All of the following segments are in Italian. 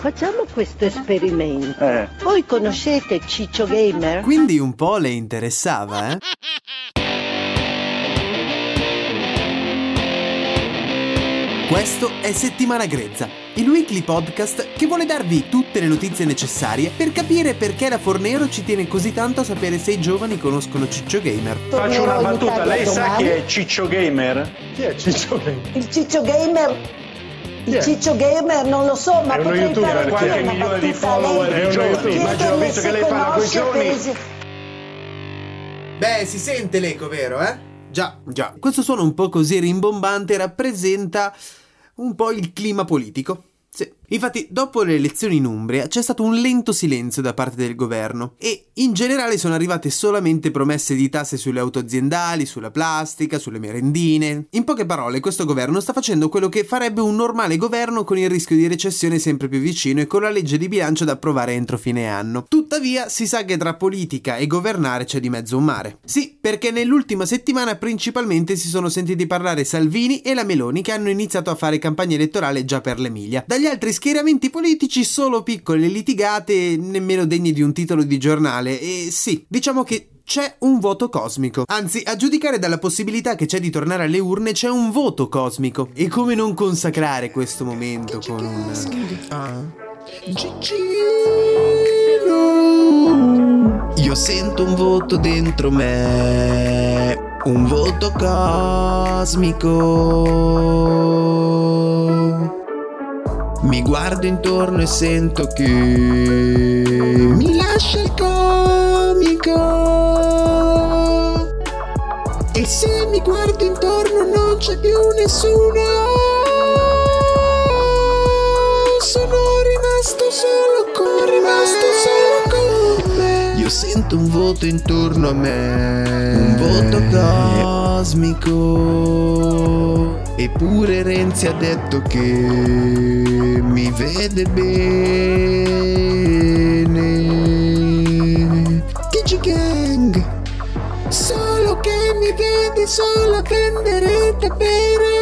Facciamo questo esperimento. Eh. Voi conoscete Ciccio Gamer? Quindi un po' le interessava, eh? Questo è Settimana Grezza, il weekly podcast che vuole darvi tutte le notizie necessarie per capire perché la Fornero ci tiene così tanto a sapere se i giovani conoscono Ciccio Gamer. Faccio una battuta, lei sa chi è Ciccio Gamer? Chi è Ciccio Gamer? Il Ciccio Gamer, il è? Ciccio Gamer non lo so, ma potrei youtuber, fare? Qualche una milione di follower lei. Di immagino Chiederle visto che lei parla con i conosce, per giovani. esempio- Beh, si sente l'eco, vero, eh? Già, già. Questo suono un po' così rimbombante rappresenta un po' il clima politico. Sì. Infatti, dopo le elezioni in Umbria c'è stato un lento silenzio da parte del governo e in generale sono arrivate solamente promesse di tasse sulle auto aziendali, sulla plastica, sulle merendine. In poche parole, questo governo sta facendo quello che farebbe un normale governo con il rischio di recessione sempre più vicino e con la legge di bilancio da approvare entro fine anno. Tuttavia, si sa che tra politica e governare c'è di mezzo un mare. Sì, perché nell'ultima settimana principalmente si sono sentiti parlare Salvini e la Meloni che hanno iniziato a fare campagna elettorale già per l'Emilia. Dagli altri schieramenti politici solo piccole litigate nemmeno degne di un titolo di giornale e sì, diciamo che c'è un voto cosmico. Anzi, a giudicare dalla possibilità che c'è di tornare alle urne, c'è un voto cosmico. E come non consacrare questo momento con un... Io sento un voto dentro me, un voto cosmico. Mi guardo intorno e sento che mi lascia il comico. E se mi guardo intorno non c'è più nessuno. Sono rimasto solo con rimasto solo con me. Io sento un voto intorno a me. Un voto cosmico. Eppure Renzi ha detto che mi vede bene. Kichi Gang. Solo che mi vede solo a prendere da bere.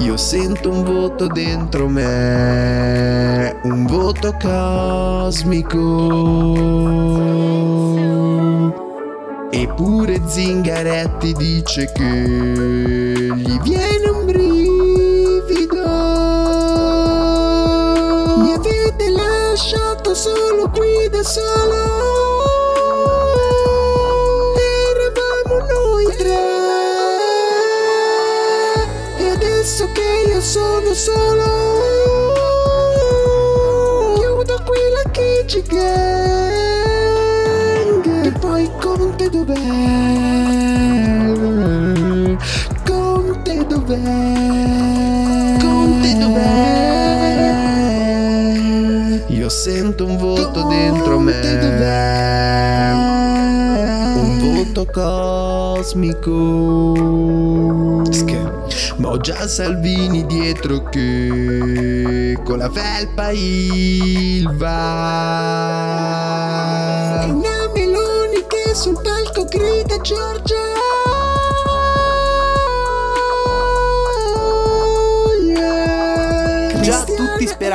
Io sento un voto dentro me, un voto cosmico. Eppure Zingaretti dice che gli viene un brivido. Mi avete lasciato solo qui da solo. Eravamo noi tre. E adesso che io sono solo. Un voto cosmico. Ma ho già Salvini dietro che con la felpa il va.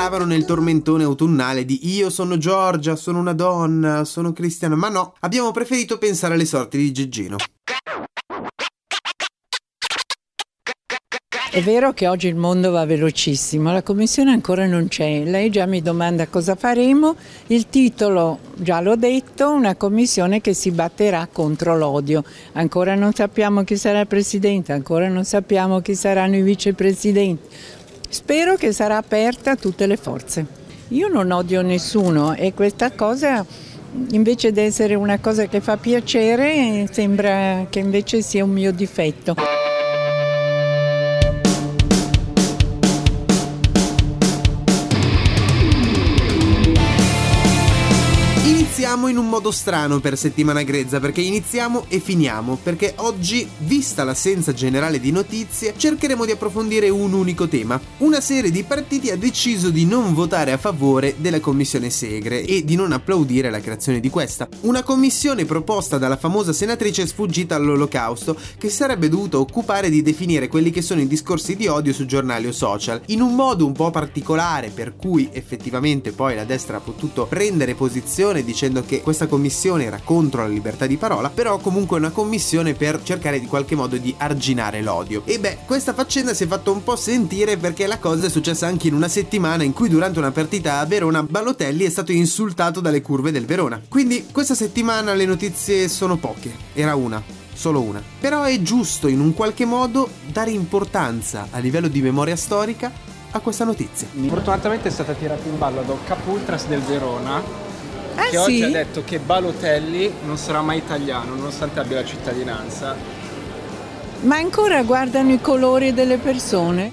Tutti speravano nel tormentone autunnale di io sono Giorgia, sono una donna, sono cristiana, ma no, abbiamo preferito pensare alle sorti di Geggino. È vero che oggi il mondo va velocissimo, la commissione ancora non c'è, lei già mi domanda cosa faremo, il titolo già l'ho detto, una commissione che si batterà contro l'odio, ancora non sappiamo chi sarà il presidente, ancora non sappiamo chi saranno i vicepresidenti, spero che sarà aperta a tutte le forze. Io non odio nessuno e questa cosa invece di essere una cosa che fa piacere sembra che invece sia un mio difetto. Iniziamo in un modo strano per settimana grezza perché iniziamo e finiamo, perché oggi, vista l'assenza generale di notizie, cercheremo di approfondire un unico tema. Una serie di partiti ha deciso di non votare a favore della commissione Segre e di non applaudire la creazione di questa. Una commissione proposta dalla famosa senatrice sfuggita all'olocausto che sarebbe dovuta occupare di definire quelli che sono i discorsi di odio su giornali o social, in un modo un po' particolare per cui effettivamente poi la destra ha potuto prendere posizione dicendo che questa commissione era contro la libertà di parola, però comunque una commissione per cercare di qualche modo di arginare l'odio. E beh, questa faccenda si è fatta un po' sentire perché la cosa è successa anche in una settimana in cui durante una partita a Verona Balotelli è stato insultato dalle curve del Verona. Quindi questa settimana le notizie sono poche, era una solo una. Però è giusto in un qualche modo dare importanza a livello di memoria storica a questa notizia. Fortunatamente è stata tirata in ballo da Capultras del Verona Eh che oggi sì? ha detto che Balotelli non sarà mai italiano nonostante abbia la cittadinanza. Ma ancora guardano i colori delle persone?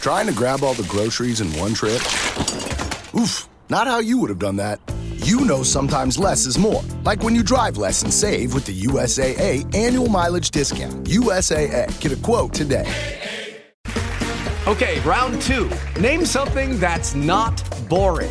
Trying to grab all the groceries in one trip? Oof, not how you would have done that. You know sometimes less is more. Like when you drive less and save with the USAA annual mileage discount. USAA. Get a quote today. Okay, round two. Name something that's not boring.